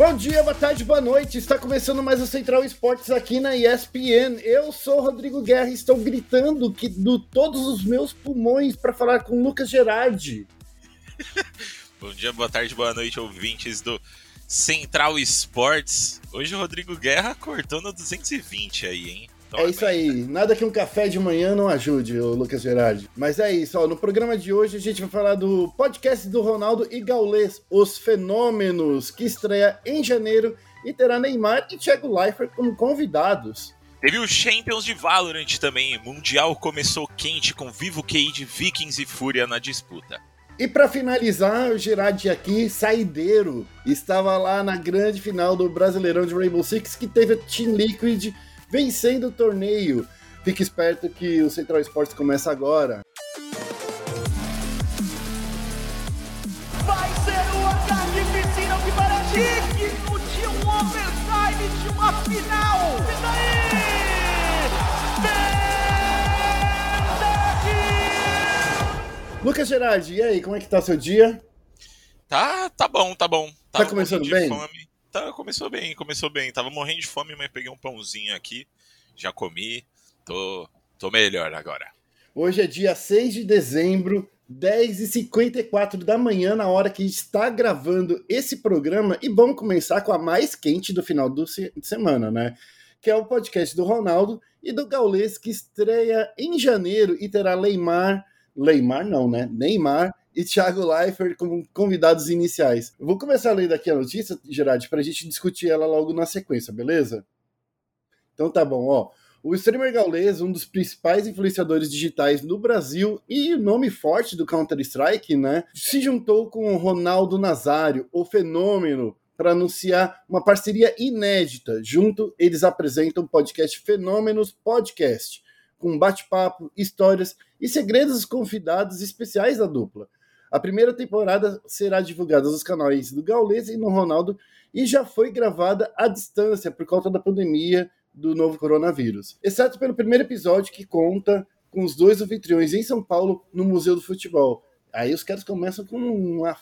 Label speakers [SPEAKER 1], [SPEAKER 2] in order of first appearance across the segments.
[SPEAKER 1] Bom dia, boa tarde, boa noite. Está começando mais o Central Esportes aqui na ESPN. Eu sou Rodrigo Guerra e estou gritando que do todos os meus pulmões para falar com Lucas Gerardi.
[SPEAKER 2] Bom dia, boa tarde, boa noite, ouvintes do Central Esportes. Hoje o Rodrigo Guerra cortou no 220 aí, hein?
[SPEAKER 1] É isso aí. Nada que um café de manhã não ajude, o Lucas Gerardi. Mas é isso, ó. No programa de hoje a gente vai falar do podcast do Ronaldo e Gaulês, Os Fenômenos, que estreia em janeiro e terá Neymar e Thiago Leifert como convidados.
[SPEAKER 2] Teve o Champions de Valorant também. Mundial começou quente com Vivo Cage, Vikings e Fúria na disputa.
[SPEAKER 1] E para finalizar, o Gerard aqui, saideiro, estava lá na grande final do Brasileirão de Rainbow Six, que teve a Team Liquid vencendo o torneio. Fique esperto que o Central Esportes começa agora.
[SPEAKER 3] Vai ser uma carnificina que parece digno de um overtime de uma final. E daí?
[SPEAKER 1] Lucas Gerardi, e aí, como é que tá seu dia?
[SPEAKER 2] Tá, tá bom, tá bom.
[SPEAKER 1] Tá começando bem?
[SPEAKER 2] Fome. Tá, começou bem, começou bem. Tava morrendo de fome, mas peguei um pãozinho aqui, já comi, tô, tô melhor agora.
[SPEAKER 1] Hoje é dia 6 de dezembro, 10h54 da manhã, na hora que está gravando esse programa. E vamos começar com a mais quente do final do se de semana, né? Que é o podcast do Ronaldo e do Gaulês, que estreia em janeiro e terá Leimar. Leimar não, né? Neymar e Thiago Leifert como convidados iniciais. Vou começar a ler daqui a notícia, Gerard, para a gente discutir ela logo na sequência, beleza? Então tá bom, ó. O streamer gaulês, um dos principais influenciadores digitais no Brasil e nome forte do Counter-Strike, né, se juntou com o Ronaldo Nazário, o fenômeno, para anunciar uma parceria inédita. Junto, eles apresentam o podcast Fenômenos Podcast, com bate-papo, histórias e segredos dos convidados especiais da dupla. A primeira temporada será divulgada nos canais do Gaules e no Ronaldo e já foi gravada à distância por conta da pandemia do novo coronavírus. Exceto pelo primeiro episódio que conta com os dois anfitriões em São Paulo no Museu do Futebol. Aí os caras começam com uma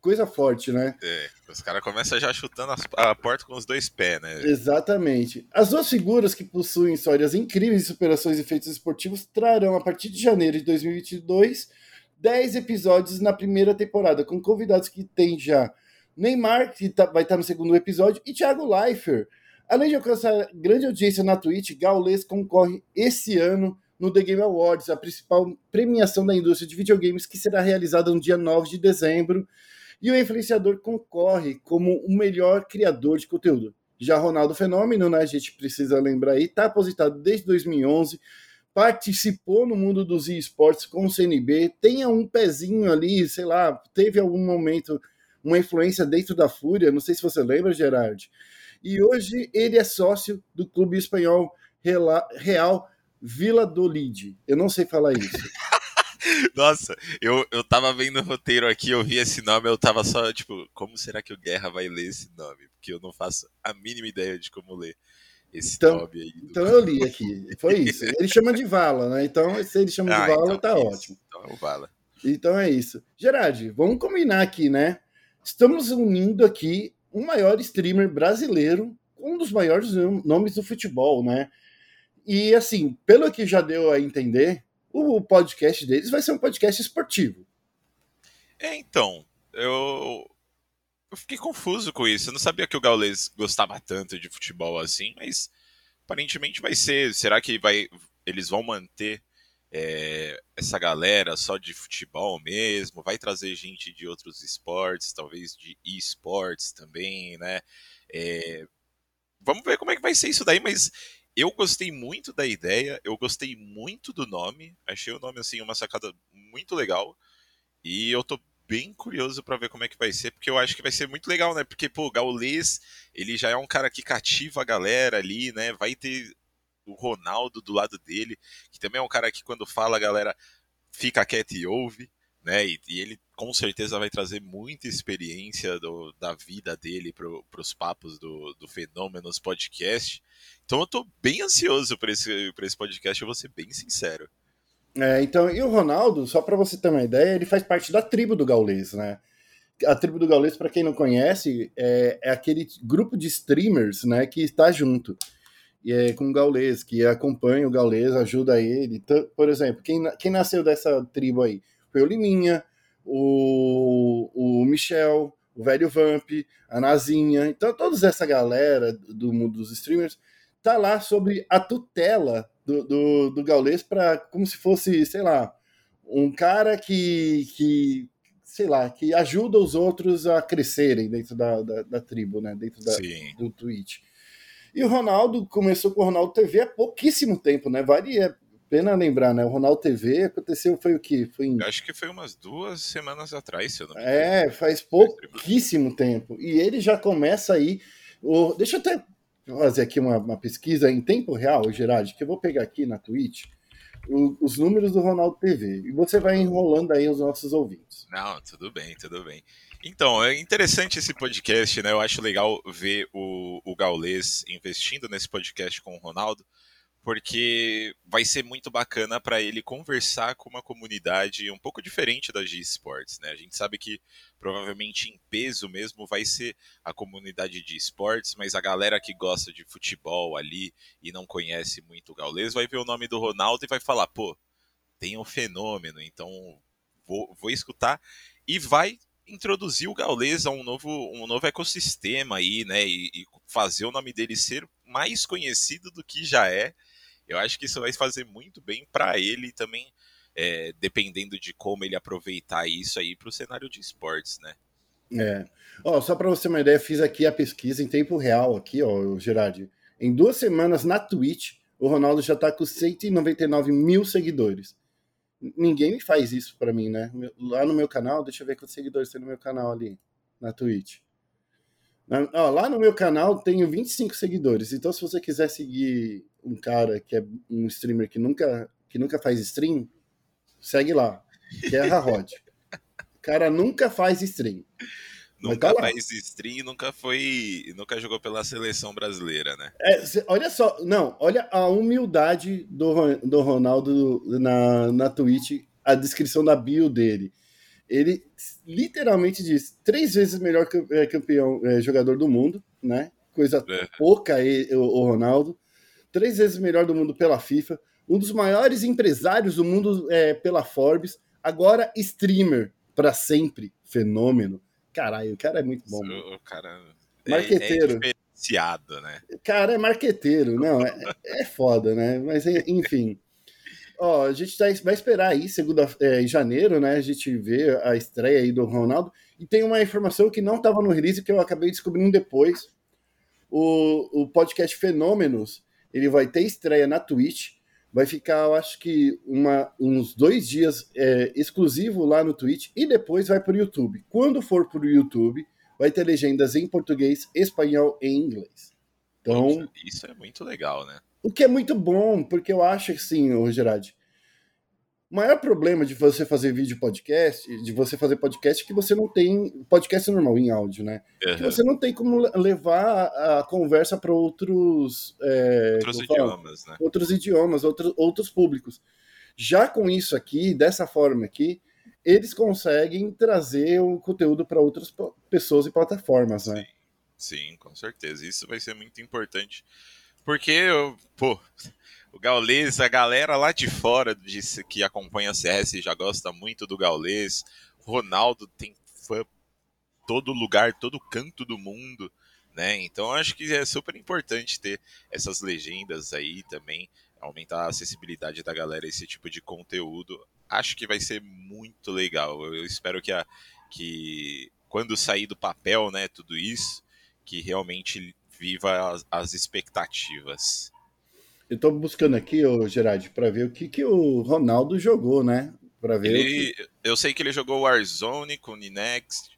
[SPEAKER 1] coisa forte, né?
[SPEAKER 2] É, os caras começam já chutando a porta com os dois pés, né?
[SPEAKER 1] Exatamente. As duas figuras que possuem histórias incríveis de superações e feitos esportivos trarão, a partir de janeiro de 2022, 10 episódios na primeira temporada, com convidados que tem já Neymar, que tá, vai estar no segundo episódio, e Thiago Leifert. Além de alcançar grande audiência na Twitch, Gaules concorre esse ano no The Game Awards, a principal premiação da indústria de videogames, que será realizada no dia 9 de dezembro. E o influenciador concorre como o melhor criador de conteúdo. Já Ronaldo Fenômeno, né, a gente precisa lembrar aí, está aposentado desde 2011, participou no mundo dos esportes com o CNB, tenha um pezinho ali, sei lá, teve algum momento uma influência dentro da Fúria, não sei se você lembra, Gerard. E hoje ele é sócio do clube espanhol Real Vila do Lide. Eu não sei falar isso.
[SPEAKER 2] Nossa, eu, eu tava vendo o roteiro aqui, eu vi esse nome, eu tava só, tipo, como será que o Guerra vai ler esse nome? Porque eu não faço a mínima ideia de como ler esse
[SPEAKER 1] então,
[SPEAKER 2] nome aí. Do...
[SPEAKER 1] Então eu li aqui. Foi isso. Ele chama de Vala, né? Então, se ele chama ah, de Vala, então, tá isso. ótimo.
[SPEAKER 2] Então é o Vala.
[SPEAKER 1] Então é isso. Gerard, vamos combinar aqui, né? Estamos unindo aqui um maior streamer brasileiro, um dos maiores nomes do futebol, né? E assim, pelo que já deu a entender, o podcast deles vai ser um podcast esportivo.
[SPEAKER 2] É, então, eu, eu fiquei confuso com isso. Eu não sabia que o Gaules gostava tanto de futebol assim, mas aparentemente vai ser. Será que vai, eles vão manter é, essa galera só de futebol mesmo? Vai trazer gente de outros esportes, talvez de esportes também, né? É, vamos ver como é que vai ser isso daí, mas eu gostei muito da ideia, eu gostei muito do nome, achei o nome assim uma sacada muito legal. E eu tô bem curioso para ver como é que vai ser, porque eu acho que vai ser muito legal, né? Porque, pô, Gaules, ele já é um cara que cativa a galera ali, né? Vai ter o Ronaldo do lado dele, que também é um cara que quando fala a galera fica quieta e ouve, né? E, e ele com certeza vai trazer muita experiência do, da vida dele para os papos do, do Fenômenos Podcast. Então eu tô bem ansioso por esse, esse podcast, eu vou ser bem sincero.
[SPEAKER 1] É, então, e o Ronaldo, só para você ter uma ideia, ele faz parte da tribo do Gaulês, né? a tribo do Gaules, para quem não conhece, é, é, aquele grupo de streamers, né, que está junto e é com o Gaules, que acompanha o Gaules, ajuda ele. Então, por exemplo, quem, quem nasceu dessa tribo aí? Foi o Liminha, o, o Michel, o Velho Vamp, a Nazinha. Então, toda essa galera do mundo dos streamers tá lá sobre a tutela do, do, do Gaules para como se fosse, sei lá, um cara que, que sei lá, que ajuda os outros a crescerem dentro da, da, da tribo, né? Dentro da, do Twitch. E o Ronaldo começou com o Ronaldo TV há pouquíssimo tempo, né? Vale a pena lembrar, né? O Ronaldo TV aconteceu, foi o quê? Foi em...
[SPEAKER 2] Acho que foi umas duas semanas atrás, se eu não me
[SPEAKER 1] engano. É, faz pouquíssimo tempo. E ele já começa aí. O... Deixa eu até fazer aqui uma, uma pesquisa em tempo real, Gerard, que eu vou pegar aqui na Twitch o, os números do Ronaldo TV. E você vai enrolando aí os nossos ouvintes.
[SPEAKER 2] Não, tudo bem, tudo bem. Então, é interessante esse podcast, né? Eu acho legal ver o, o Gaules investindo nesse podcast com o Ronaldo, porque vai ser muito bacana para ele conversar com uma comunidade um pouco diferente da G Sports, né? A gente sabe que provavelmente em peso mesmo vai ser a comunidade de esportes, mas a galera que gosta de futebol ali e não conhece muito o Gaules vai ver o nome do Ronaldo e vai falar, pô, tem um fenômeno, então vou, vou escutar e vai introduzir o Gaules a um novo, um novo ecossistema aí, né? E, e fazer o nome dele ser mais conhecido do que já é eu acho que isso vai fazer muito bem para ele também, é, dependendo de como ele aproveitar isso aí para o cenário de esportes, né?
[SPEAKER 1] É. Ó, só para você uma ideia, fiz aqui a pesquisa em tempo real aqui, ó, Gerard. Em duas semanas na Twitch, o Ronaldo já está com 199 mil seguidores. Ninguém faz isso para mim, né? Lá no meu canal, deixa eu ver quantos seguidores tem no meu canal ali, na Twitch. Ó, lá no meu canal tenho 25 seguidores. Então, se você quiser seguir um cara que é um streamer que nunca, que nunca faz stream, segue lá. Guerra Rod. o cara nunca faz stream.
[SPEAKER 2] Nunca tá faz stream e nunca foi. Nunca jogou pela seleção brasileira, né?
[SPEAKER 1] É, olha só, não, olha a humildade do, do Ronaldo na, na Twitch, a descrição da bio dele ele literalmente diz três vezes melhor é, campeão é, jogador do mundo, né? Coisa é. pouca o, o Ronaldo. Três vezes melhor do mundo pela FIFA, um dos maiores empresários do mundo é, pela Forbes, agora streamer para sempre, fenômeno. Caralho, o cara é muito bom.
[SPEAKER 2] O cara
[SPEAKER 1] é, marqueteiro.
[SPEAKER 2] É diferenciado, né?
[SPEAKER 1] Cara, é marqueteiro, não, é, é foda, né? Mas enfim. Ó, a gente tá, vai esperar aí, segunda, é, em janeiro, né? A gente vê a estreia aí do Ronaldo. E tem uma informação que não estava no release, que eu acabei descobrindo depois. O, o podcast Fenômenos, ele vai ter estreia na Twitch. Vai ficar, eu acho que, uma, uns dois dias é, exclusivo lá no Twitch. E depois vai para o YouTube. Quando for para o YouTube, vai ter legendas em português, espanhol e inglês. Então,
[SPEAKER 2] isso é muito legal, né?
[SPEAKER 1] O que é muito bom, porque eu acho que sim, o Gerard. O maior problema de você fazer vídeo podcast, de você fazer podcast, é que você não tem. Podcast normal, em áudio, né? Uhum. Que você não tem como levar a conversa para outros.
[SPEAKER 2] É, outros idiomas, né?
[SPEAKER 1] Outros idiomas, outros, outros públicos. Já com isso aqui, dessa forma aqui, eles conseguem trazer o conteúdo para outras pessoas e plataformas, né?
[SPEAKER 2] Sim, sim, com certeza. Isso vai ser muito importante porque, pô, o Gaules, a galera lá de fora disse que acompanha a CS já gosta muito do Gaules. Ronaldo tem fã todo lugar, todo canto do mundo, né? Então acho que é super importante ter essas legendas aí também, aumentar a acessibilidade da galera esse tipo de conteúdo. Acho que vai ser muito legal. Eu espero que a que quando sair do papel, né, tudo isso, que realmente viva as, as expectativas.
[SPEAKER 1] Eu estou buscando aqui, ô Gerard, para ver o que, que o Ronaldo jogou, né? Para ver.
[SPEAKER 2] Ele,
[SPEAKER 1] que...
[SPEAKER 2] Eu sei que ele jogou o Warzone com o Ninex,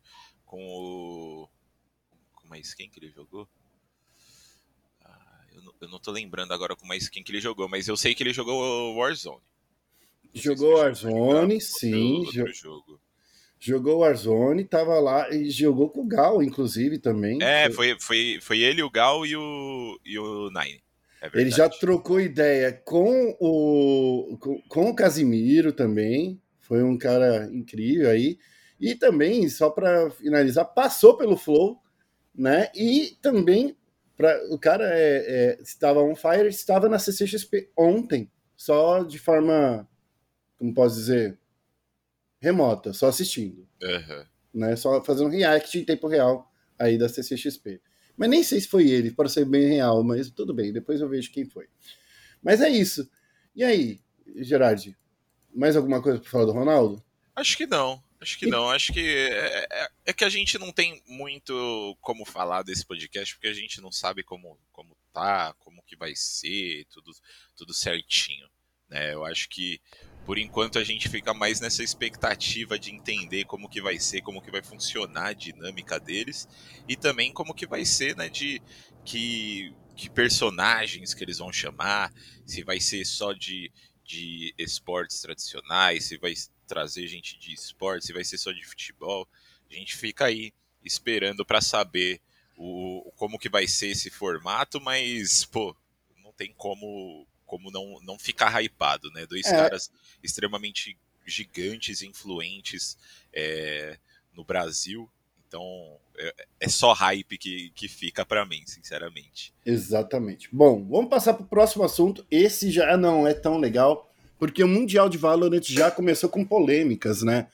[SPEAKER 2] com o. Com mais quem que ele jogou? Ah, eu, não, eu não tô lembrando agora com mais quem que ele jogou, mas eu sei que ele jogou o Warzone.
[SPEAKER 1] Jogou Warzone, sim. Outro, outro jogo jogou Warzone, tava lá e jogou com o Gal, inclusive, também.
[SPEAKER 2] É, foi, foi, foi ele, o Gal e o, e o Nine. É
[SPEAKER 1] ele já trocou ideia com o, com, com, o Casimiro também. Foi um cara incrível aí. E também, só para finalizar, passou pelo Flow, né? E também, pra, o cara é, é, estava on fire, estava na CCXP ontem, só de forma, como posso dizer, remota, só assistindo.
[SPEAKER 2] Uhum.
[SPEAKER 1] Né? Só fazendo react em tempo real aí da CCXP. Mas nem sei se foi ele, para ser bem real, mas tudo bem, depois eu vejo quem foi. Mas é isso. E aí, Gerard, mais alguma coisa para falar do Ronaldo?
[SPEAKER 2] Acho que não. Acho que não. Acho que é, é, é, que a gente não tem muito como falar desse podcast, porque a gente não sabe como, como tá, como que vai ser, tudo, tudo certinho. Né? Eu acho que por enquanto a gente fica mais nessa expectativa de entender como que vai ser, como que vai funcionar a dinâmica deles e também como que vai ser, né, de que, que personagens que eles vão chamar, se vai ser só de, de esportes tradicionais, se vai trazer gente de esporte, se vai ser só de futebol. A gente fica aí esperando para saber o, como que vai ser esse formato, mas, pô, não tem como como não, não ficar hypado, né? Dois é. caras extremamente gigantes, influentes é, no Brasil. Então é, é, só hype que, que fica para mim, sinceramente.
[SPEAKER 1] Exatamente. Bom, vamos passar para o próximo assunto. Esse já não é tão legal, porque o Mundial de Valorant já começou com polêmicas, né?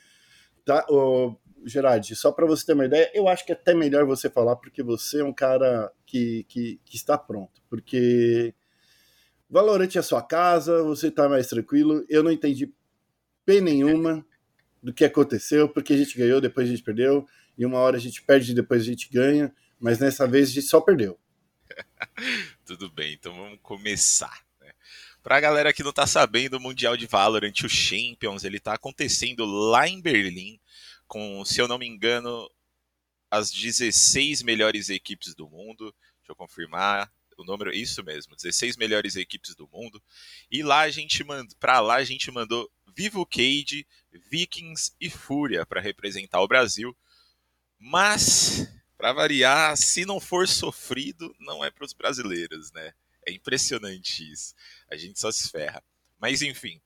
[SPEAKER 1] Tá, oh, Gerard, só para você ter uma ideia, eu acho que é até melhor você falar, porque você é um cara que, que, que está pronto. Porque Valorante é a sua casa, você tá mais tranquilo. Eu não entendi P nenhuma do que aconteceu, porque a gente ganhou, depois a gente perdeu, e uma hora a gente perde, depois a gente ganha, mas nessa vez a gente só perdeu.
[SPEAKER 2] Tudo bem, então vamos começar. Né? Pra galera que não tá sabendo, o Mundial de Valorant, o Champions, ele tá acontecendo lá em Berlim, com, se eu não me engano, as 16 melhores equipes do mundo. Deixa eu confirmar o número, isso mesmo, 16 melhores equipes do mundo. E lá a gente mandou, para lá a gente mandou Vivo Cage, Vikings e Fúria para representar o Brasil. Mas, para variar, se não for sofrido, não é para os brasileiros, né? É impressionante isso. A gente só se ferra. Mas enfim,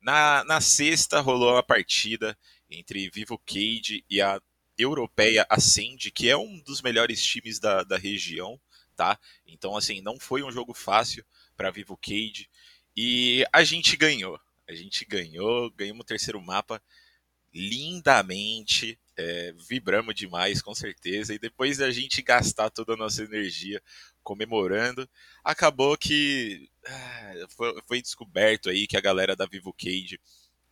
[SPEAKER 2] na, na sexta rolou a partida entre Vivo Cage e a europeia Ascend, que é um dos melhores times da, da região tá? Então, assim, não foi um jogo fácil para Vivo Cage e a gente ganhou. A gente ganhou, ganhamos o terceiro mapa lindamente, é, vibramos demais, com certeza. E depois da gente gastar toda a nossa energia comemorando, acabou que ah, foi, foi descoberto aí que a galera da Vivo Cage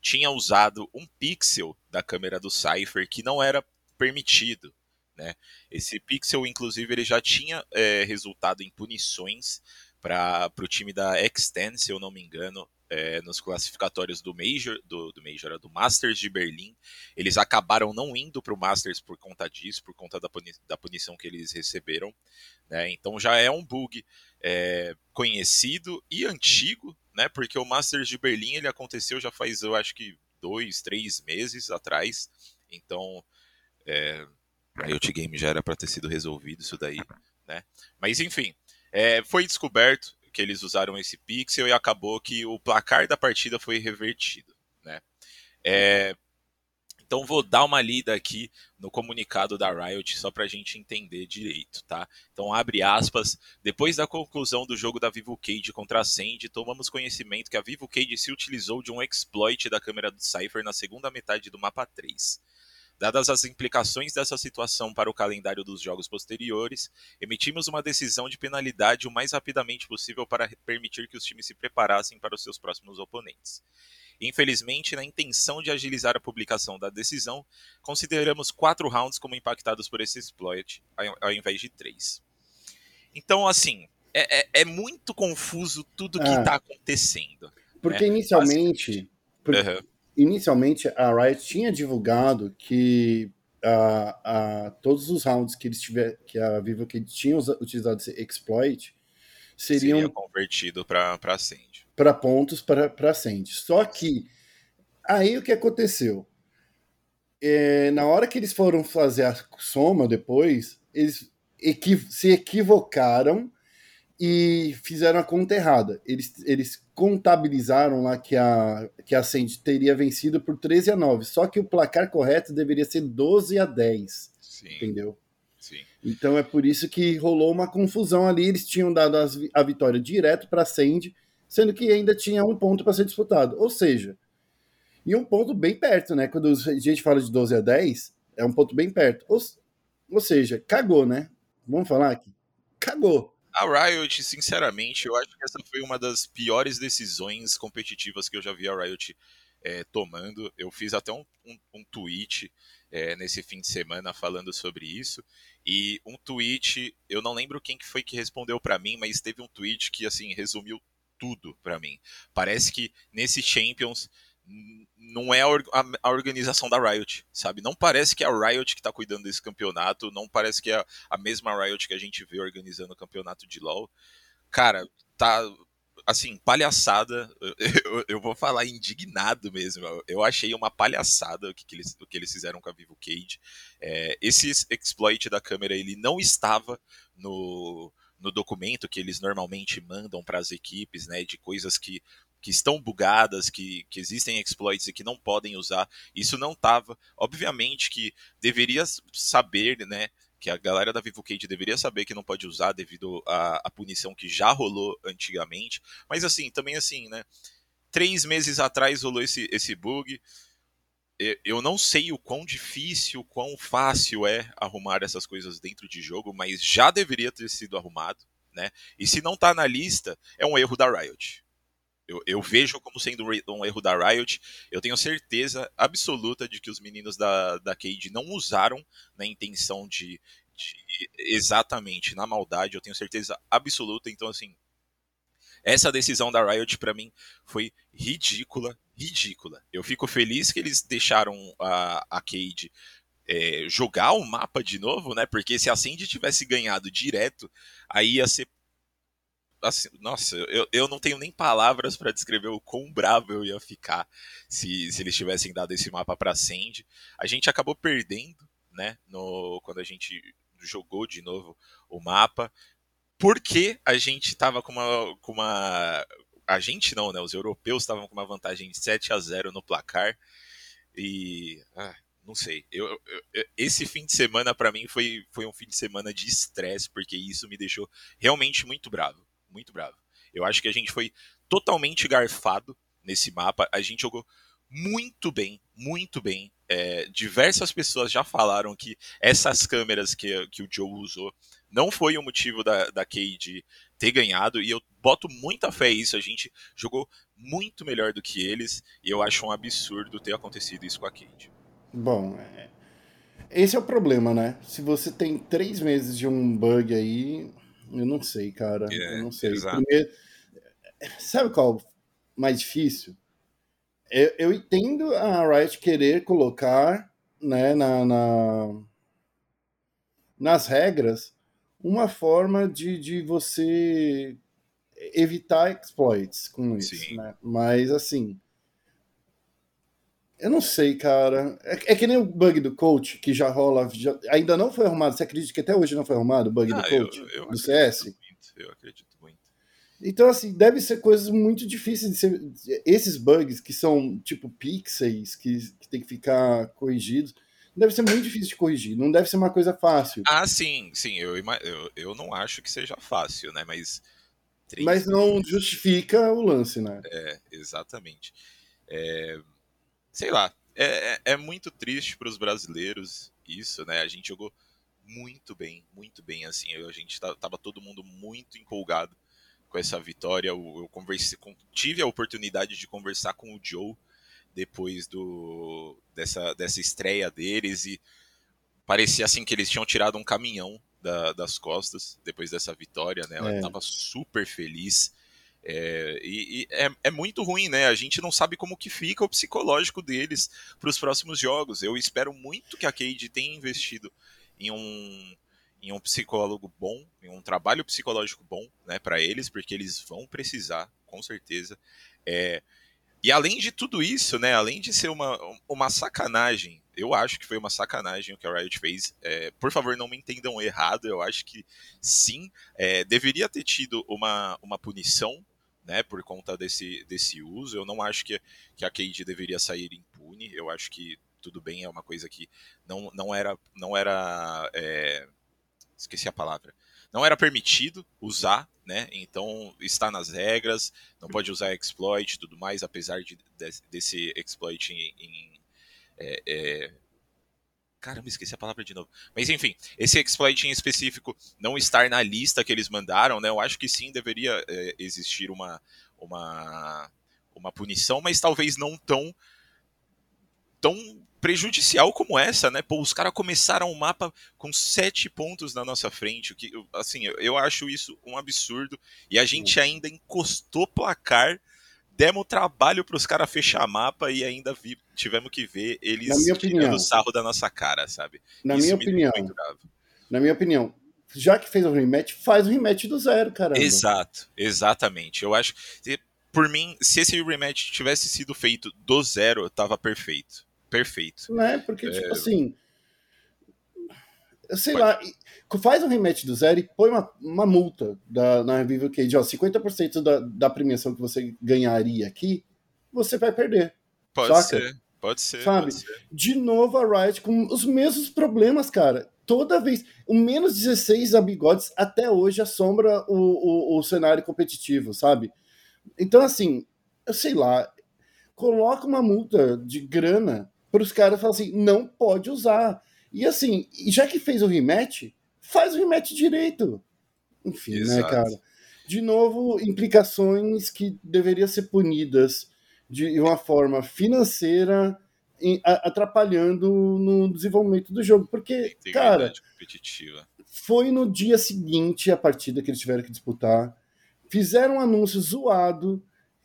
[SPEAKER 2] tinha usado um pixel da câmera do Cypher que não era permitido. Né? Esse pixel, inclusive, ele já tinha é, resultado em punições para o time da Extend, se eu não me engano, é, nos classificatórios do Major, do, do Major, do Masters de Berlim. Eles acabaram não indo para o Masters por conta disso, por conta da, puni da punição que eles receberam. Né? Então já é um bug é, conhecido e antigo, né? porque o Masters de Berlim ele aconteceu já faz, eu acho que dois, três meses atrás. Então, é, Riot Game já era para ter sido resolvido isso daí, né? Mas enfim, é, foi descoberto que eles usaram esse pixel e acabou que o placar da partida foi revertido, né? É, então vou dar uma lida aqui no comunicado da Riot só para a gente entender direito, tá? Então abre aspas. Depois da conclusão do jogo da Vivo Cage contra a Send, tomamos conhecimento que a Vivo Cage se utilizou de um exploit da câmera do Cypher na segunda metade do mapa 3. Dadas as implicações dessa situação para o calendário dos jogos posteriores, emitimos uma decisão de penalidade o mais rapidamente possível para permitir que os times se preparassem para os seus próximos oponentes. Infelizmente, na intenção de agilizar a publicação da decisão, consideramos quatro rounds como impactados por esse exploit, ao invés de três. Então, assim, é, é, é muito confuso tudo que está ah, acontecendo.
[SPEAKER 1] Porque né? inicialmente. Porque, uhum inicialmente a Riot tinha divulgado que a, a, todos os rounds que eles tiver, que a Vivo que tinha utilizado esse exploit seriam
[SPEAKER 2] Seria convertido para Ascend.
[SPEAKER 1] Para pontos para Ascend. Só que aí o que aconteceu? É, na hora que eles foram fazer a soma depois, eles equi se equivocaram e fizeram a conta errada. Eles, eles contabilizaram lá que a, que a Sandy teria vencido por 13 a 9, só que o placar correto deveria ser 12 a 10. Sim. Entendeu?
[SPEAKER 2] Sim.
[SPEAKER 1] Então é por isso que rolou uma confusão ali. Eles tinham dado as, a vitória direto para a Sandy, sendo que ainda tinha um ponto para ser disputado. Ou seja, e um ponto bem perto, né? Quando a gente fala de 12 a 10, é um ponto bem perto. Ou, ou seja, cagou, né? Vamos falar aqui. Cagou.
[SPEAKER 2] A Riot, sinceramente, eu acho que essa foi uma das piores decisões competitivas que eu já vi a Riot é, tomando. Eu fiz até um, um, um tweet é, nesse fim de semana falando sobre isso. E um tweet, eu não lembro quem que foi que respondeu para mim, mas teve um tweet que assim resumiu tudo para mim. Parece que nesse Champions não é a, organização da Riot, sabe? Não parece que é a Riot que está cuidando desse campeonato, não parece que é a mesma Riot que a gente vê organizando o campeonato de LoL. Cara, tá assim, palhaçada. Eu, eu, vou falar indignado mesmo. Eu achei uma palhaçada o que, que eles, o que eles fizeram com a Vivo Cage. É, esse exploit da câmera ele não estava no, no documento que eles normalmente mandam para as equipes, né, de coisas que que estão bugadas, que, que existem exploits e que não podem usar. Isso não estava. Obviamente que deveria saber, né? Que a galera da VivoCade deveria saber que não pode usar devido à, punição que já rolou antigamente. Mas assim, também assim, né? Três meses atrás rolou esse, esse bug. Eu não sei o quão difícil, o quão fácil é arrumar essas coisas dentro de jogo, mas já deveria ter sido arrumado, né? E se não tá na lista, é um erro da Riot eu, eu, vejo como sendo um erro da Riot. Eu tenho certeza absoluta de que os meninos da, da Cade não usaram na intenção de, de, exatamente na maldade. Eu tenho certeza absoluta. Então, assim, essa decisão da Riot para mim foi ridícula, ridícula. Eu fico feliz que eles deixaram a, a Cade é, jogar o mapa de novo, né? Porque se a Sandy tivesse ganhado direto, aí ia ser assim, nossa, eu, eu não tenho nem palavras para descrever o quão bravo eu ia ficar se, se eles tivessem dado esse mapa para Sandy. A gente acabou perdendo, né, no, quando a gente jogou de novo o mapa, porque a gente tava com uma, com uma a gente não, né, os europeus estavam com uma vantagem de 7 a 0 no placar e ah, não sei. Eu, eu, esse fim de semana para mim foi, foi um fim de semana de estresse, porque isso me deixou realmente muito bravo muito bravo. Eu acho que a gente foi totalmente garfado nesse mapa. A gente jogou muito bem, muito bem. É, diversas pessoas já falaram que essas câmeras que, que o Joe usou não foi o motivo da, da Cade ter ganhado, e eu boto muita fé nisso. A gente jogou muito melhor do que eles, e eu acho um absurdo ter acontecido isso com a Cade.
[SPEAKER 1] Bom, é... esse é o problema, né? Se você tem três meses de um bug aí, eu não sei, cara. É, eu não sei. Primeiro, sabe qual é mais difícil? Eu, eu, entendo a Riot querer colocar né, na, na, nas regras uma forma de, de você evitar exploits com isso, né? Mas assim, eu não sei, cara. É, é, que nem o bug do coach, que já rola. Já, ainda não foi arrumado. Você acredita que até hoje não foi arrumado o bug ah, do coach? Eu, eu do CS?
[SPEAKER 2] Muito, eu acredito muito.
[SPEAKER 1] Então, assim, deve ser coisas muito difíceis de ser. Esses bugs que são tipo pixels, que, que tem que ficar corrigidos, deve ser muito difícil de corrigir. Não deve ser uma coisa fácil.
[SPEAKER 2] Ah, sim, sim. Eu, eu, eu não acho que seja fácil, né? Mas.
[SPEAKER 1] Mas não justifica o lance, né?
[SPEAKER 2] É, exatamente. É, sei lá, é, é, é muito triste para os brasileiros isso, né? A gente jogou muito bem, muito bem, assim, a gente tava todo mundo muito empolgado com essa vitória. Eu, eu conversei, tive a oportunidade de conversar com o Joe depois do dessa, dessa estreia deles e parecia assim que eles tinham tirado um caminhão da, das costas depois dessa vitória, né? Ela estava é. super feliz. É, e, e é, é, muito ruim, né? A gente não sabe como que fica o psicológico deles para os próximos jogos. Eu espero muito que a Cade tenha investido em um, em um psicólogo bom, em um trabalho psicológico bom, né, para eles, porque eles vão precisar, com certeza. É, e além de tudo isso, né, além de ser uma, uma sacanagem Eu acho que foi uma sacanagem o que a Riot fez. É, por favor, não me entendam errado. Eu acho que sim, é, deveria ter tido uma, uma punição né, por conta desse, desse uso. Eu não acho que, que a Cade deveria sair impune. Eu acho que tudo bem, é uma coisa que não, não era. Não era é, esqueci a palavra. Não era permitido usar, né? Então está nas regras, não pode usar exploit e tudo mais, apesar de, de desse exploit em, em é, é... Caramba, esqueci a palavra de novo. Mas enfim, esse exploit em específico não estar na lista que eles mandaram, né? Eu acho que sim deveria é, existir uma, uma, uma punição, mas talvez não tão tão prejudicial como essa, né? Pô, os caras começaram o mapa com sete pontos na nossa frente, o que, assim, eu acho isso um absurdo. E a gente ainda encostou placar demos trabalho para os caras fechar mapa e ainda vi, tivemos que ver eles
[SPEAKER 1] na minha opinião,
[SPEAKER 2] sarro da nossa cara, sabe?
[SPEAKER 1] Na Isso minha opinião, na minha opinião, já que fez o rematch, faz o rematch do zero, caramba.
[SPEAKER 2] Exato, exatamente. Eu acho, por mim, se esse rematch tivesse sido feito do zero, tava perfeito, perfeito.
[SPEAKER 1] Não é porque é... tipo assim, sei lá, faz um rematch do zero e põe uma, uma multa da, na Revival Cage, ó, 50% da, da premiação que você ganharia aqui, você vai perder.
[SPEAKER 2] Pode saca? ser, pode ser.
[SPEAKER 1] Sabe?
[SPEAKER 2] Pode ser.
[SPEAKER 1] De novo a Riot com os mesmos problemas, cara. Toda vez. O menos 16 a bigodes até hoje assombra o, o, o cenário competitivo, sabe? Então, assim, eu sei lá, coloca uma multa de grana para os caras falar assim, não pode usar. E assim, já que fez o rematch, faz o rematch direito. Enfim, né, Exato. né, cara? De novo, implicações que deveriam ser punidas de uma forma financeira, atrapalhando no desenvolvimento do jogo. Porque, cara, foi no dia seguinte a partida que eles tiveram que disputar. Fizeram um anúncio zoado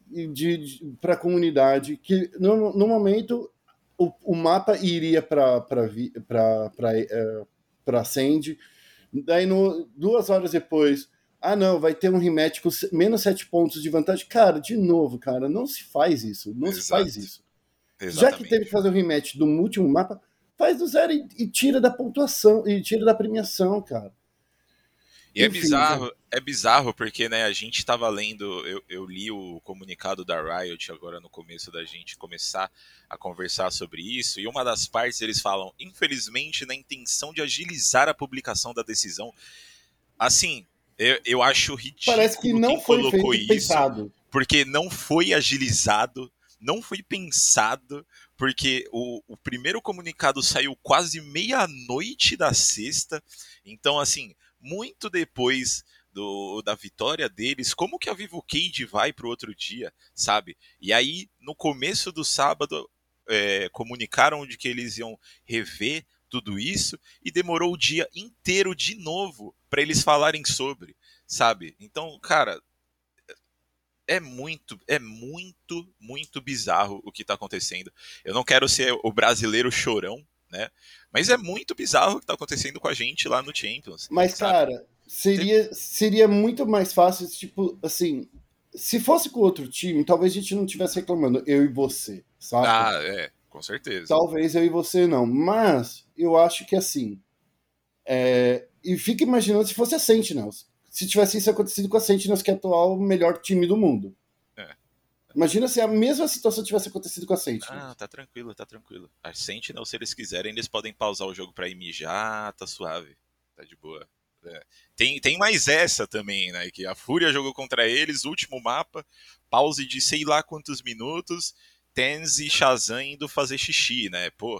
[SPEAKER 1] de, de, para a comunidade que no, no momento o, o mapa iria para para Sandy Daí, no, duas horas depois, ah, não, vai ter um rematch com menos sete pontos de vantagem. Cara, de novo, cara, não se faz isso. Não Exato. se faz isso. Exatamente. Já que teve que fazer o rematch do último mapa, faz do zero e, e, tira da pontuação, e tira da premiação, cara.
[SPEAKER 2] E é Enfim, é bizarro, né? é bizarro porque, né, a gente estava lendo, eu, eu, li o comunicado da Riot agora no começo da gente começar a conversar sobre isso, e uma das partes eles falam, infelizmente, na intenção de agilizar a publicação da decisão. Assim, eu, eu acho ridículo
[SPEAKER 1] Parece que não foi colocou
[SPEAKER 2] isso,
[SPEAKER 1] pensado.
[SPEAKER 2] porque não foi agilizado, não foi pensado, porque o, o primeiro comunicado saiu quase meia-noite da sexta, então, assim, muito depois do, da vitória deles, como que a Vivo Cage vai para o outro dia, sabe? E aí, no começo do sábado, é, comunicaram de que eles iam rever tudo isso e demorou o dia inteiro de novo para eles falarem sobre, sabe? Então, cara, é muito, é muito, muito bizarro o que está acontecendo. Eu não quero ser o brasileiro chorão, né? Mas é muito bizarro o que está acontecendo com a gente lá no Champions.
[SPEAKER 1] Mas, sabe? cara, seria, seria muito mais fácil, tipo, assim, se fosse com outro time, talvez a gente não estivesse reclamando, eu e você, sabe?
[SPEAKER 2] Ah, é, com certeza.
[SPEAKER 1] Talvez eu e você não, mas eu acho que assim. É... E fica imaginando se fosse a Sentinels. Se tivesse isso acontecido com a Sentinels, que é atual melhor time do mundo. Imagina se a mesma situação tivesse acontecido com a Sentinel.
[SPEAKER 2] Ah, tá tranquilo, tá tranquilo. A Sentinel, se eles quiserem, eles podem pausar o jogo pra ir tá suave. Tá de boa. É. Tem, tem mais essa também, né? Que a Fúria jogou contra eles, último mapa, pause de sei lá quantos minutos, Tens e Shazam indo fazer xixi, né? Pô,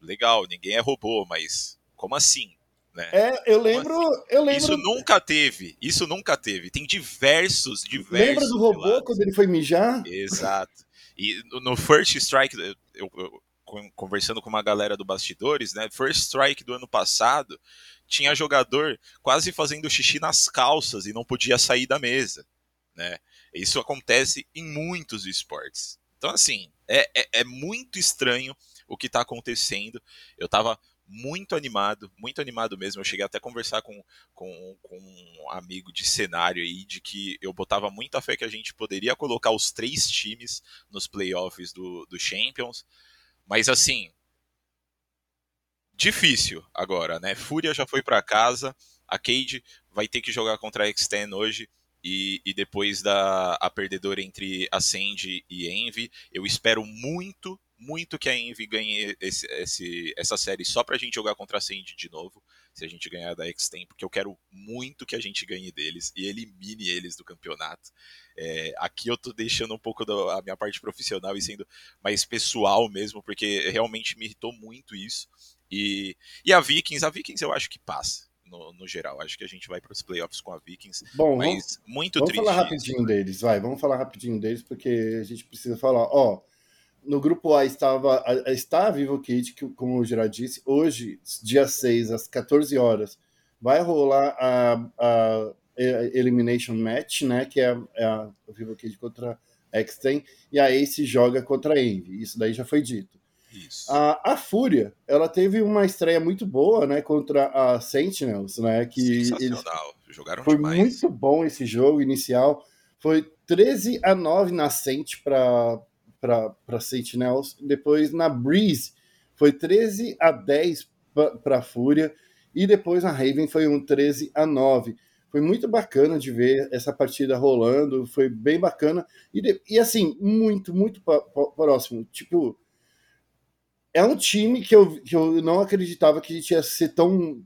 [SPEAKER 2] legal, ninguém é robô, mas como assim? Né?
[SPEAKER 1] É, eu lembro, assim? eu lembro.
[SPEAKER 2] Isso nunca teve. Isso nunca teve. Tem diversos, diversos.
[SPEAKER 1] Lembra do robô relatos. quando ele foi mijar?
[SPEAKER 2] Exato. E no First Strike, eu, eu, conversando com uma galera do bastidores, né? First Strike do ano passado, tinha jogador quase fazendo xixi nas calças e não podia sair da mesa, né? Isso acontece em muitos esportes. Então, assim, é, é, é muito estranho o que está acontecendo. Eu estava muito animado, muito animado mesmo. Eu cheguei até a conversar com, com, com, um amigo de cenário aí, de que eu botava muita fé que a gente poderia colocar os três times nos playoffs do, do Champions. Mas assim, difícil agora, né? Fúria já foi para casa, a Cade vai ter que jogar contra a X10 hoje. E, e, depois da a perdedora entre a Sandy e Envy, eu espero muito, muito que a Envy ganhe esse, esse, essa série só pra gente jogar contra a Sandy de novo, se a gente ganhar da X-Tem, porque eu quero muito que a gente ganhe deles e elimine eles do campeonato. É, aqui eu tô deixando um pouco da minha parte profissional e sendo mais pessoal mesmo, porque realmente me irritou muito isso. E, e a Vikings, a Vikings eu acho que passa. No, no geral, acho que a gente vai para os playoffs com a Vikings.
[SPEAKER 1] Bom, mas vamos, muito vamos triste. Vamos falar rapidinho deles, vai. Vamos falar rapidinho deles, porque a gente precisa falar. Ó, no grupo A estava está a Vivo Kid, que, como o Gerard disse, hoje, dia 6, às 14 horas, vai rolar a, a Elimination Match, né? Que é, é a Vivo Kid contra X-Ten, e a Ace joga contra a Envy. Isso daí já foi dito. Isso. A, a Fúria, ela teve uma estreia muito boa, né, contra a Sentinels, né, que
[SPEAKER 2] eles... jogaram
[SPEAKER 1] Foi
[SPEAKER 2] demais.
[SPEAKER 1] muito bom esse jogo inicial, foi 13 a 9 na Sent para para Sentinels, depois na Breeze foi 13 a 10 para Fúria, e depois na Raven foi um 13 a 9 foi muito bacana de ver essa partida rolando, foi bem bacana. E, e assim, muito, muito próximo. Tipo, é um time que eu, que eu não acreditava que a gente ia ser tão.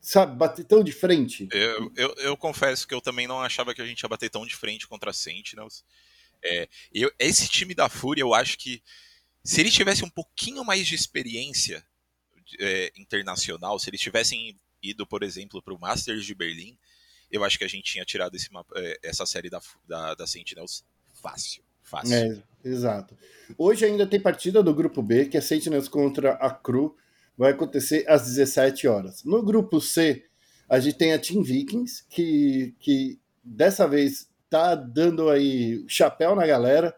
[SPEAKER 1] Sabe, bater tão de frente.
[SPEAKER 2] Eu, eu, eu confesso que eu também não achava que a gente ia bater tão de frente contra a Sentinels. É, eu, esse time da Fúria, eu acho que se eles tivessem um pouquinho mais de experiência é, internacional, se eles tivessem ido, por exemplo, para o Masters de Berlim, eu acho que a gente tinha tirado esse é, essa série da, da, da Sentinels fácil. Fácil.
[SPEAKER 1] É, exato. Hoje ainda tem partida do grupo B, que é Sentinels contra a Cru. Vai acontecer às 17 horas. No grupo C, a gente tem a Team Vikings, que, que dessa vez tá dando aí chapéu na galera.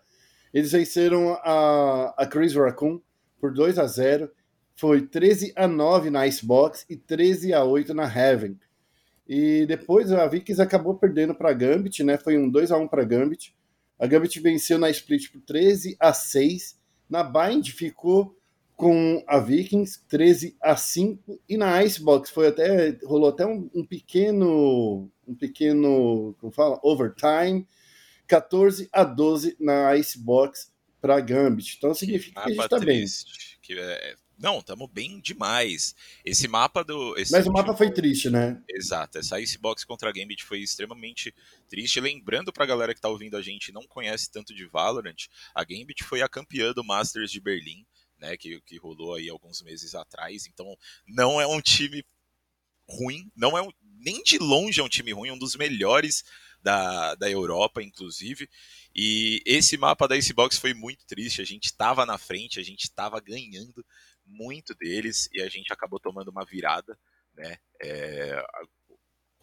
[SPEAKER 1] Eles venceram a, a Chris Raccoon por 2 a 0 Foi 13 a 9 na Icebox e 13 a 8 na Heaven. E depois a Vikings acabou perdendo para Gambit, né? Foi um 2 a 1 para Gambit. A Gambit venceu na split por 13 a 6. Na Bind ficou com a Vikings 13 a 5 e na Icebox foi até rolou até um, um pequeno um pequeno, como fala, overtime, 14 a 12 na Icebox para Gambit. Então significa que, que a gente tá bem.
[SPEAKER 2] Que é, não, estamos bem demais. Esse mapa do. Esse
[SPEAKER 1] Mas o mapa foi triste, né?
[SPEAKER 2] Exato. Essa Icebox contra a Gambit foi extremamente triste. Lembrando pra galera que tá ouvindo a gente não conhece tanto de Valorant, a Gambit foi a campeã do Masters de Berlim, né? Que, que rolou aí alguns meses atrás. Então, não é um time ruim, não é um, nem de longe é um time ruim, um dos melhores da, da Europa, inclusive. E esse mapa da Icebox foi muito triste. A gente estava na frente, a gente estava ganhando muito deles e a gente acabou tomando uma virada, né? É,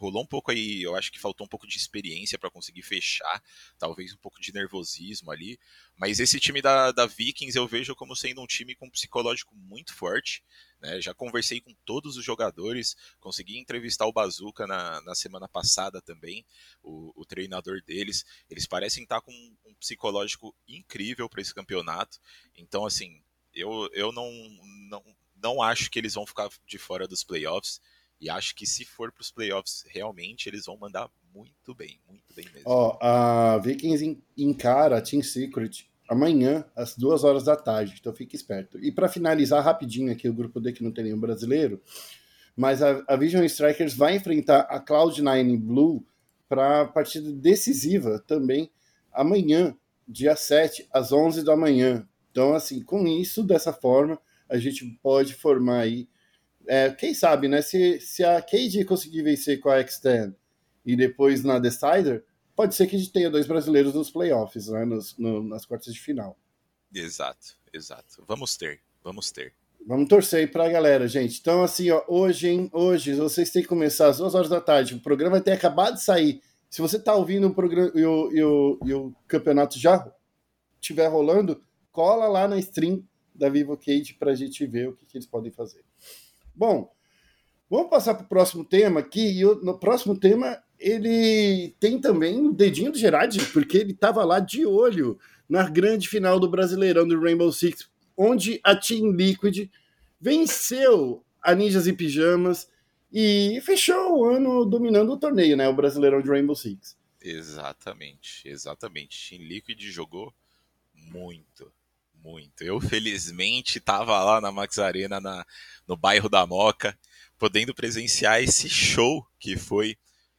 [SPEAKER 2] rolou um pouco aí, eu acho que faltou um pouco de experiência para conseguir fechar, talvez um pouco de nervosismo ali. Mas esse time da, da Vikings eu vejo como sendo um time com um psicológico muito forte. Né? Já conversei com todos os jogadores, consegui entrevistar o Bazuca na, na semana passada também, o, o treinador deles. Eles parecem estar com um psicológico incrível para esse campeonato. Então, assim, eu, eu não, não, não acho que eles vão ficar de fora dos playoffs. E acho que se for para os playoffs, realmente eles vão mandar muito bem, muito bem mesmo.
[SPEAKER 1] Ó, a Vikings encara a Team Secret amanhã, às duas horas da tarde, então fique esperto. E para finalizar rapidinho aqui o grupo D que não tem nenhum brasileiro, mas a, a Vision Strikers vai enfrentar a Cloud9 Blue para partida decisiva também amanhã, dia 7, às 11 da manhã. Então, assim, com isso, dessa forma, a gente pode formar aí. É, quem sabe, né? Se, se a KD conseguir vencer com a X10 e depois na Decider, pode ser que a gente tenha dois brasileiros nos playoffs, né? Nos, no, nas quartas de final.
[SPEAKER 2] Exato, exato. Vamos ter, vamos ter.
[SPEAKER 1] Vamos torcer aí pra galera, gente. Então, assim, ó, hoje, hein? Hoje, vocês têm que começar às duas horas da tarde. O programa ter acabado de sair. Se você tá ouvindo o programa e o, e o, e o campeonato já estiver rolando, cola lá na stream da Vivo Cage para a gente ver o que, que, eles podem fazer. Bom, vamos passar para o próximo tema aqui. E no próximo tema ele tem também o dedinho do Gerard, porque ele estava lá de olho na grande final do Brasileirão do Rainbow Six, onde a Team Liquid venceu a Ninjas e Pijamas, e fechou o ano dominando o torneio, né? O Brasileirão de Rainbow Six.
[SPEAKER 2] Exatamente, exatamente. Team Liquid jogou muito, muito. Eu, felizmente, estava lá na Max Arena, na, no bairro da Moca, podendo presenciar esse show que foi.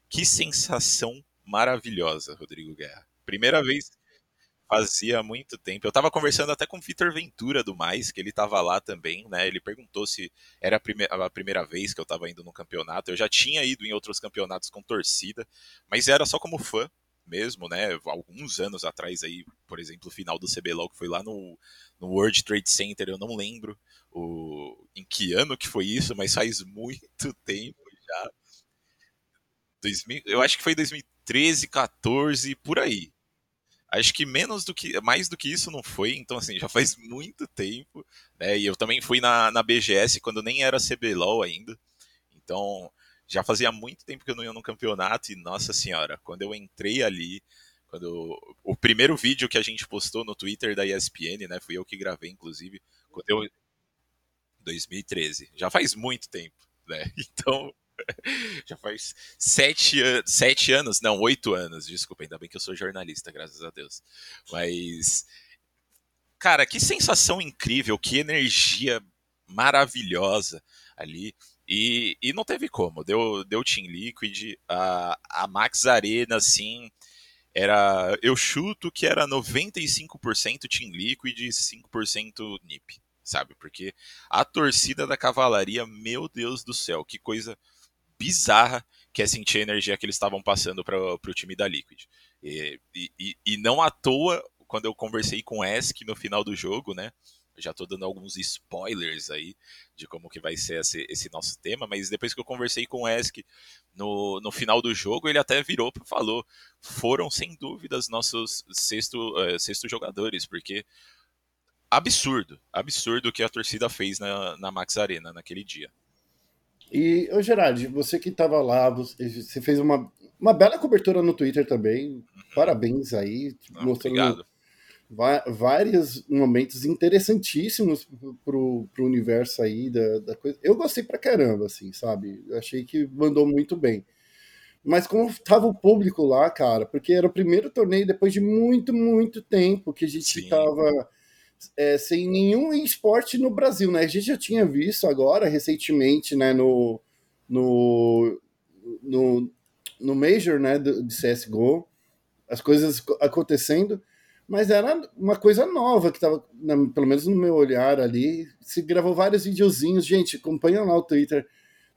[SPEAKER 2] Que sensação maravilhosa, Rodrigo Guerra. Primeira vez fazia muito tempo. Eu estava conversando até com o Vitor Ventura do Mais, que ele estava lá também, né? Ele perguntou se era a, prime a primeira vez que eu estava indo no campeonato. Eu já tinha ido em outros campeonatos com torcida, mas era só como fã mesmo, né? Alguns anos atrás aí, por exemplo, o final do CBLOL que foi lá no, no World Trade Center, eu não lembro o, em que ano que foi isso, mas faz muito tempo já. 2000, eu acho que foi 2013, 14, por aí. Acho que menos do que, mais do que isso não foi, então assim, já faz muito tempo, né? E eu também fui na, na BGS quando nem era CBLOL ainda. Então, já fazia muito tempo que eu não ia no campeonato e nossa senhora, quando eu entrei ali, quando o primeiro vídeo que a gente postou no Twitter da ESPN, né, fui eu que gravei inclusive, quando eu 2013. Já faz muito tempo, né? Então, já faz sete, sete anos, não, oito anos, desculpa, ainda bem que eu sou jornalista, graças a Deus. Mas, cara, que sensação incrível, que energia maravilhosa ali. E, e não teve como, deu, deu Team Liquid, a, a Max Arena, assim, era, eu chuto que era 95% Team Liquid e 5% NiP, sabe? Porque a torcida da cavalaria, meu Deus do céu, que coisa bizarra que é sentir a energia que eles estavam passando para o time da Liquid. E, e, e, não à toa, quando eu conversei com o Esk no final do jogo, né? Já estou dando alguns spoilers aí de como que vai ser esse, esse, nosso tema, mas depois que eu conversei com o Esk no, no final do jogo, ele até virou e falou: foram sem dúvidas nossos sexto, uh, sexto jogadores, porque absurdo, absurdo o que a torcida fez na, na Max Arena naquele dia.
[SPEAKER 1] E, ô Gerard, você que estava lá, você fez uma, uma bela cobertura no Twitter também. Uhum. Parabéns aí,
[SPEAKER 2] Não, mostrando
[SPEAKER 1] vários momentos interessantíssimos pro, pro universo aí da, da coisa. Eu gostei pra caramba, assim, sabe? Eu achei que mandou muito bem. Mas como tava o público lá, cara, porque era o primeiro torneio depois de muito, muito tempo que a gente Sim. tava é, sem nenhum esporte no Brasil, né? A gente já tinha visto agora, recentemente, né, no, no, no, no Major, né, de CSGO, as coisas acontecendo, mas era uma coisa nova que estava, pelo menos no meu olhar ali, se gravou vários videozinhos, gente, acompanha lá o Twitter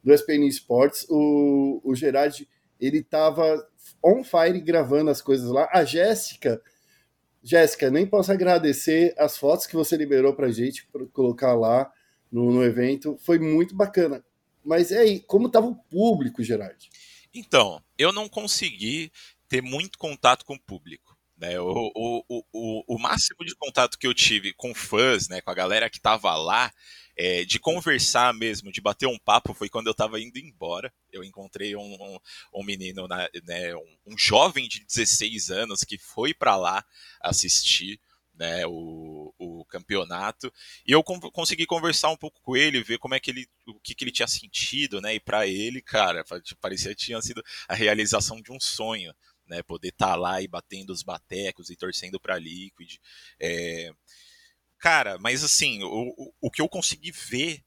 [SPEAKER 1] do SPN Sports, o, o Gerard, ele tava on fire gravando as coisas lá, a Jéssica Jéssica, nem posso agradecer as fotos que você liberou pra gente, para colocar lá no, no, evento. Foi muito bacana. Mas é aí, como estava o público, Gerard?
[SPEAKER 2] Então, eu não consegui ter muito contato com o público. Né? O, o, o, o, máximo de contato que eu tive com fãs, né, com a galera que estava lá, é, de conversar mesmo, de bater um papo, foi quando eu estava indo embora. Eu encontrei um, um, um menino, né, um, um, jovem de 16 anos que foi para lá assistir. Né, o, o campeonato e eu consegui conversar um pouco com ele, ver como é que ele, o que, que ele tinha sentido, né, e para ele, cara, parecia que tinha sido a realização de um sonho, né, poder estar tá lá e batendo os batecos e torcendo para Liquid. É, Cara, mas assim, o, o que eu consegui ver.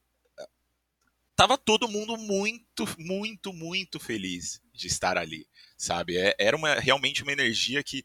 [SPEAKER 2] Tava todo mundo muito, muito, muito feliz de estar ali, sabe? É, era uma, realmente uma energia que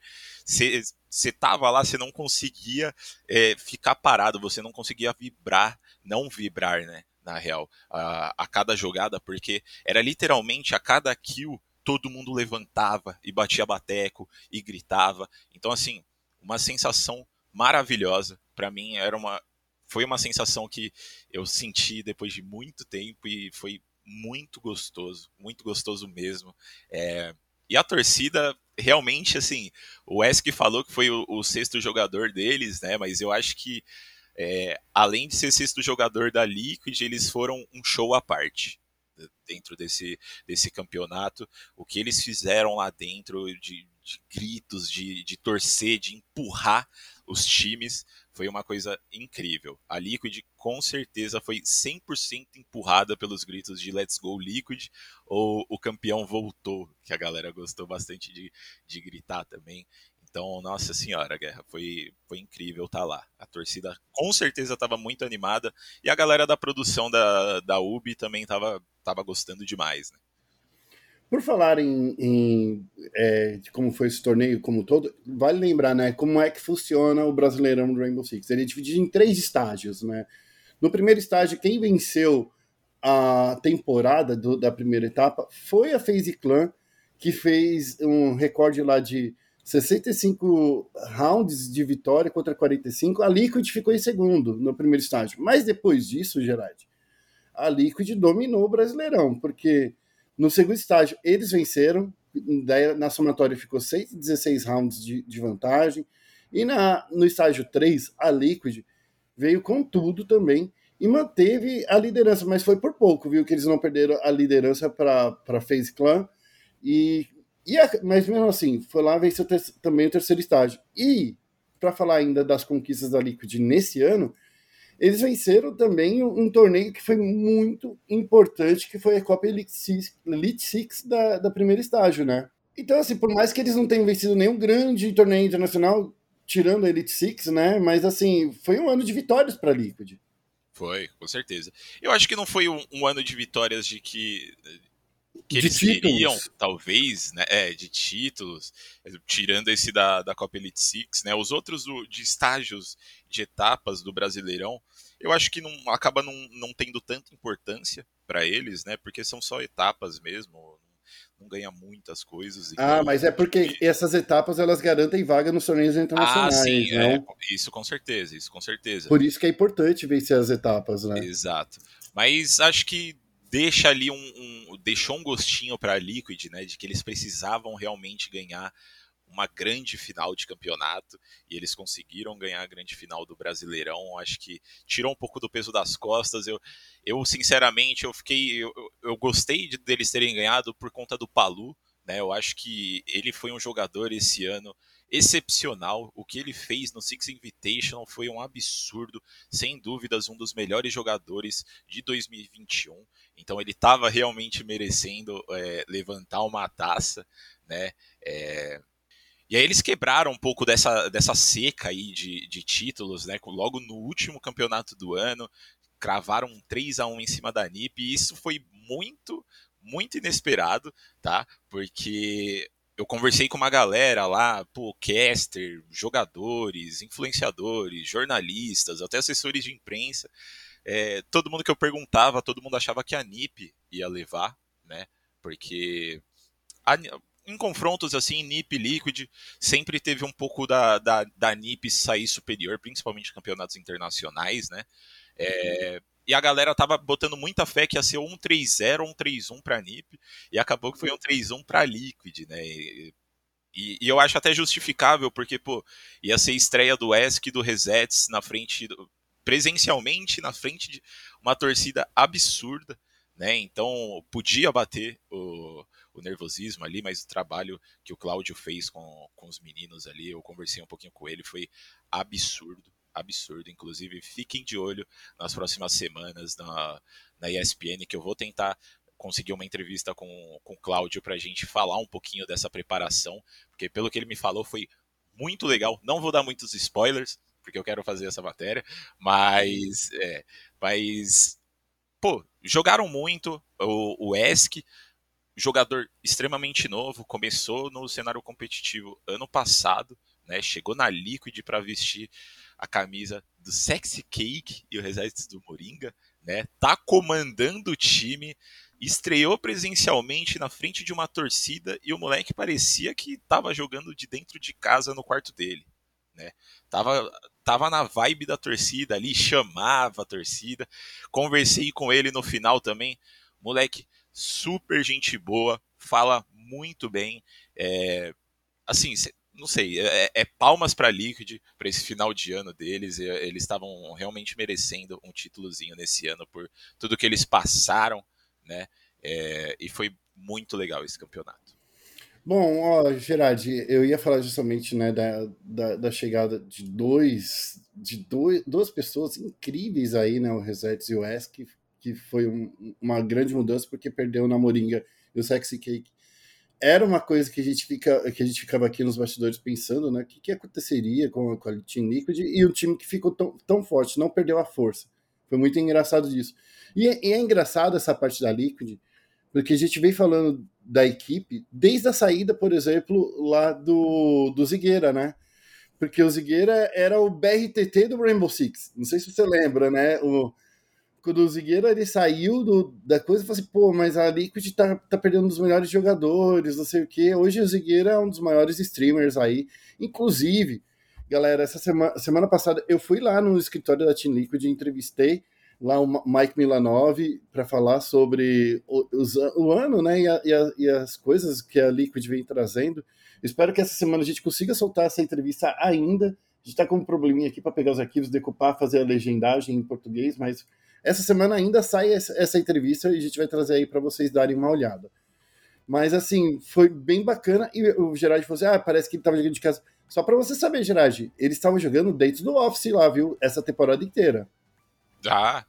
[SPEAKER 2] você tava lá, você não conseguia é, ficar parado, você não conseguia vibrar, não vibrar, né? Na real, a, a cada jogada, porque era literalmente a cada kill todo mundo levantava e batia bateco e gritava. Então, assim, uma sensação maravilhosa. Para mim era uma foi uma sensação que eu senti depois de muito tempo e foi muito gostoso, muito gostoso mesmo. É, e a torcida realmente assim, o Esk falou que foi o, o, sexto jogador deles, né? Mas eu acho que é, além de ser sexto jogador da Liquid, eles foram um show à parte dentro desse, desse campeonato. O que eles fizeram lá dentro de, de gritos, de, de torcer, de empurrar os times. Foi uma coisa incrível. A Liquid com certeza foi 100% empurrada pelos gritos de Let's Go Liquid ou o campeão voltou, que a galera gostou bastante de, de gritar também. Então, nossa senhora, Guerra, foi, foi incrível estar tá lá. A torcida com certeza estava muito animada e a galera da produção da, da UB também estava tava gostando demais, né?
[SPEAKER 1] Por falar em, em é, como foi esse torneio como todo, vale lembrar, né, como é que funciona o Brasileirão do Rainbow Six. Ele é dividido em três estágios, né? No primeiro estágio, quem venceu a temporada do, da primeira etapa foi a FaZe Clan, que fez um recorde lá de 65 rounds de vitória contra 45. A Liquid ficou em segundo no primeiro estágio. Mas depois disso, Gerard, a Liquid dominou o Brasileirão, porque no segundo estágio eles venceram, daí na somatória ficou 116 rounds de, de vantagem. E na, no estágio 3, a Liquid veio com tudo também e manteve a liderança, mas foi por pouco, viu? Que eles não perderam a liderança para FaZe Clan. E e a, mas mesmo assim, foi lá vencer também o terceiro estágio. E, para falar ainda das conquistas da Liquid nesse ano, eles venceram também um, um, torneio que foi muito importante, que foi a Copa Elite Six, da, da primeiro estágio, né? Então, assim, por mais que eles não tenham vencido nenhum grande torneio internacional, tirando a Elite Six, né? Mas, assim, foi um ano de vitórias para a Liquid.
[SPEAKER 2] Foi, com certeza. Eu acho que não foi um, um ano de vitórias de que que eles títulos. queriam, talvez, né, é, de títulos, tirando esse da, da Copa Elite Six, né, os outros do, de estágios de etapas do Brasileirão, eu acho que não acaba não, não tendo tanta importância para eles, né, porque são só etapas mesmo, não ganha muitas coisas.
[SPEAKER 1] Ah, então, ah, mas é porque essas etapas elas garantem vaga nos torneios internacionais. Ah, sim,
[SPEAKER 2] é, isso com certeza, isso com certeza.
[SPEAKER 1] Por isso que é importante vencer as etapas, né?
[SPEAKER 2] Exato. Mas acho que deixa ali um, um deixou um gostinho para a Liquid, né, de que eles precisavam realmente ganhar uma grande final de campeonato e eles conseguiram ganhar a grande final do Brasileirão. Acho que tirou um pouco do peso das costas. Eu, eu sinceramente, eu fiquei, eu, eu gostei de, deles terem ganhado por conta do Palu. Né? Eu acho que ele foi um jogador esse ano excepcional. O que ele fez no Six Invitational foi um absurdo, sem dúvidas, um dos melhores jogadores de 2021. Então ele estava realmente merecendo é, levantar uma taça, né? É... E aí eles quebraram um pouco dessa, dessa seca aí de, de títulos, né? Logo no último campeonato do ano, cravaram um 3 a 1 em cima da NiP, e isso foi muito, muito inesperado, tá? Porque eu conversei com uma galera lá, pô, caster, jogadores, influenciadores, jornalistas, até assessores de imprensa. É, todo mundo que eu perguntava, todo mundo achava que a NIP ia levar, né? Porque a, em confrontos assim, NIP e Liquid, sempre teve um pouco da, da, da NIP sair superior, principalmente em campeonatos internacionais, né? É, e a galera tava botando muita fé que ia ser um 3-0 ou um 3-1 pra NiP, e acabou que foi um 3-1 pra Liquid, né? E, e, e, eu acho até justificável, porque, pô, ia ser estreia do ESC e do Resets na frente, presencialmente, na frente de uma torcida absurda, né? Então, podia bater o, o nervosismo ali, mas o trabalho que o Cláudio fez com, com os meninos ali, eu conversei um pouquinho com ele, foi absurdo absurdo. Inclusive, fiquem de olho nas próximas semanas na, na ESPN, que eu vou tentar conseguir uma entrevista com, com o Cláudio para a gente falar um pouquinho dessa preparação, porque pelo que ele me falou foi muito legal. Não vou dar muitos spoilers, porque eu quero fazer essa matéria, mas, é, mas pô, jogaram muito o, o ESC, jogador extremamente novo, começou no cenário competitivo ano passado, né, chegou na Liquid para vestir a camisa do Sexy Cake e o Resets do Moringa, né? Tá comandando o time, estreou presencialmente na frente de uma torcida e o moleque parecia que tava jogando de dentro de casa no quarto dele, né? Tava tava na vibe da torcida ali, chamava a torcida. Conversei com ele no final também, moleque super gente boa, fala muito bem, é, assim, não sei, é, é palmas para Liquid para esse final de ano deles. Eles estavam realmente merecendo um títulozinho nesse ano por tudo que eles passaram, né? É, e foi muito legal esse campeonato.
[SPEAKER 1] Bom, ó, Gerard, eu ia falar justamente né, da, da, da chegada de dois, de dois, duas pessoas incríveis aí, né? O Resets e o Wes, que, que foi um, uma grande mudança porque perdeu o Namoringa e o Sexy Cake. Era uma coisa que a gente, fica, que a gente ficava aqui nos bastidores pensando, né? O que, que aconteceria com, a Team Liquid e o time que ficou tão, tão forte, não perdeu a força. Foi muito engraçado disso. E, é, e é engraçado essa parte da Liquid, porque a gente vem falando da equipe desde a saída, por exemplo, lá do, do Zigueira, né? Porque o Zigueira era o BRTT do Rainbow Six. Não sei se você lembra, né? O, quando o Zigueira ele saiu do, da coisa, falou assim, pô, mas a Liquid tá, tá perdendo um dos melhores jogadores, não sei o quê. Hoje o Zigueira é um dos maiores streamers aí. Inclusive, galera, essa semana, semana passada eu fui lá no escritório da Team Liquid e entrevistei lá o Mike Milanov para falar sobre o, o ano, né, e, a, e, a, e, as coisas que a Liquid vem trazendo. Espero que essa semana a gente consiga soltar essa entrevista ainda. A gente está com um probleminha aqui para pegar os arquivos, decupar, fazer a legendagem em português, mas essa semana ainda sai essa, entrevista e a gente vai trazer aí para vocês darem uma olhada. Mas assim, foi bem bacana e o Gerard falou assim: ah, parece que ele estava jogando de casa. Só para você saber, Gerard, eles estavam jogando dentro do Office lá, viu? Essa temporada inteira.
[SPEAKER 2] Ah,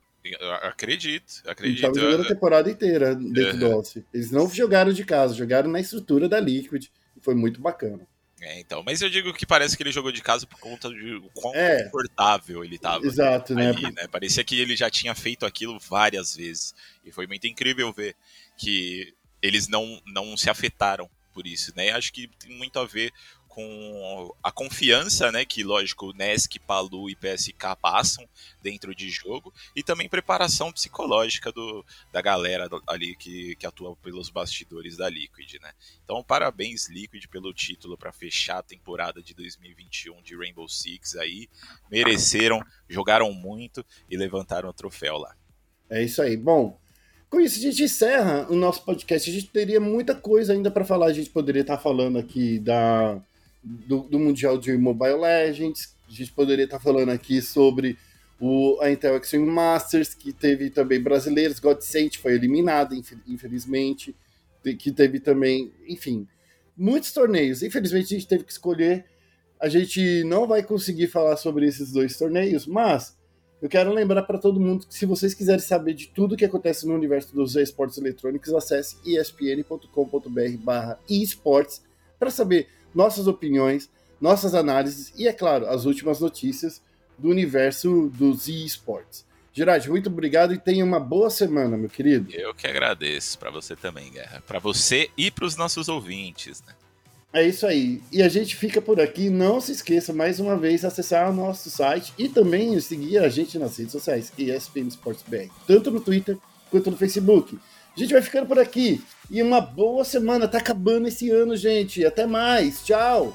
[SPEAKER 2] acredito, acredito.
[SPEAKER 1] Eles estavam jogando a temporada inteira dentro uhum. do Office. Eles não jogaram de casa, jogaram na estrutura da Liquid. Foi muito bacana.
[SPEAKER 2] É, então, mas eu digo que parece que ele jogou de casa por conta de quão é, confortável ele estava.
[SPEAKER 1] Exato, né?
[SPEAKER 2] né? Parecia que ele já tinha feito aquilo várias vezes. E foi muito incrível ver que eles não, não se afetaram por isso, né? Acho que tem muito a ver com a confiança, né, que lógico, Nesk, Palu e PSK passam dentro de jogo e também preparação psicológica do, da galera ali que, que atua pelos bastidores da Liquid, né? Então, parabéns Liquid pelo título para fechar a temporada de 2021 de Rainbow Six aí. Mereceram, jogaram muito e levantaram o troféu lá.
[SPEAKER 1] É isso aí. Bom, com isso, a gente encerra o nosso podcast. A gente teria muita coisa ainda para falar. A gente poderia estar falando aqui da do, do, Mundial de Mobile Legends. A gente poderia estar falando aqui sobre o, a Intel Extreme Masters, que teve também brasileiros. Godsent foi eliminado, infelizmente. Que teve também, enfim, muitos torneios. Infelizmente, a gente teve que escolher. A gente não vai conseguir falar sobre esses dois torneios, mas eu quero lembrar para todo mundo que se vocês quiserem saber de tudo que acontece no universo dos esportes eletrônicos, acesse espn.com.br/barra esportes para saber nossas opiniões, nossas análises e, é claro, as últimas notícias do universo dos esportes. Gerard, muito obrigado e tenha uma boa semana, meu querido.
[SPEAKER 2] Eu que agradeço. Para você também, Guerra. Para você e para os nossos ouvintes. Né?
[SPEAKER 1] É isso aí. E a gente fica por aqui. Não se esqueça, mais uma vez, acessar o nosso site e também seguir a gente nas redes sociais, ESPN Sports BR, tanto no Twitter quanto no Facebook. A gente vai ficando por aqui. E uma boa semana. Tá acabando esse ano, gente. Até mais. Tchau.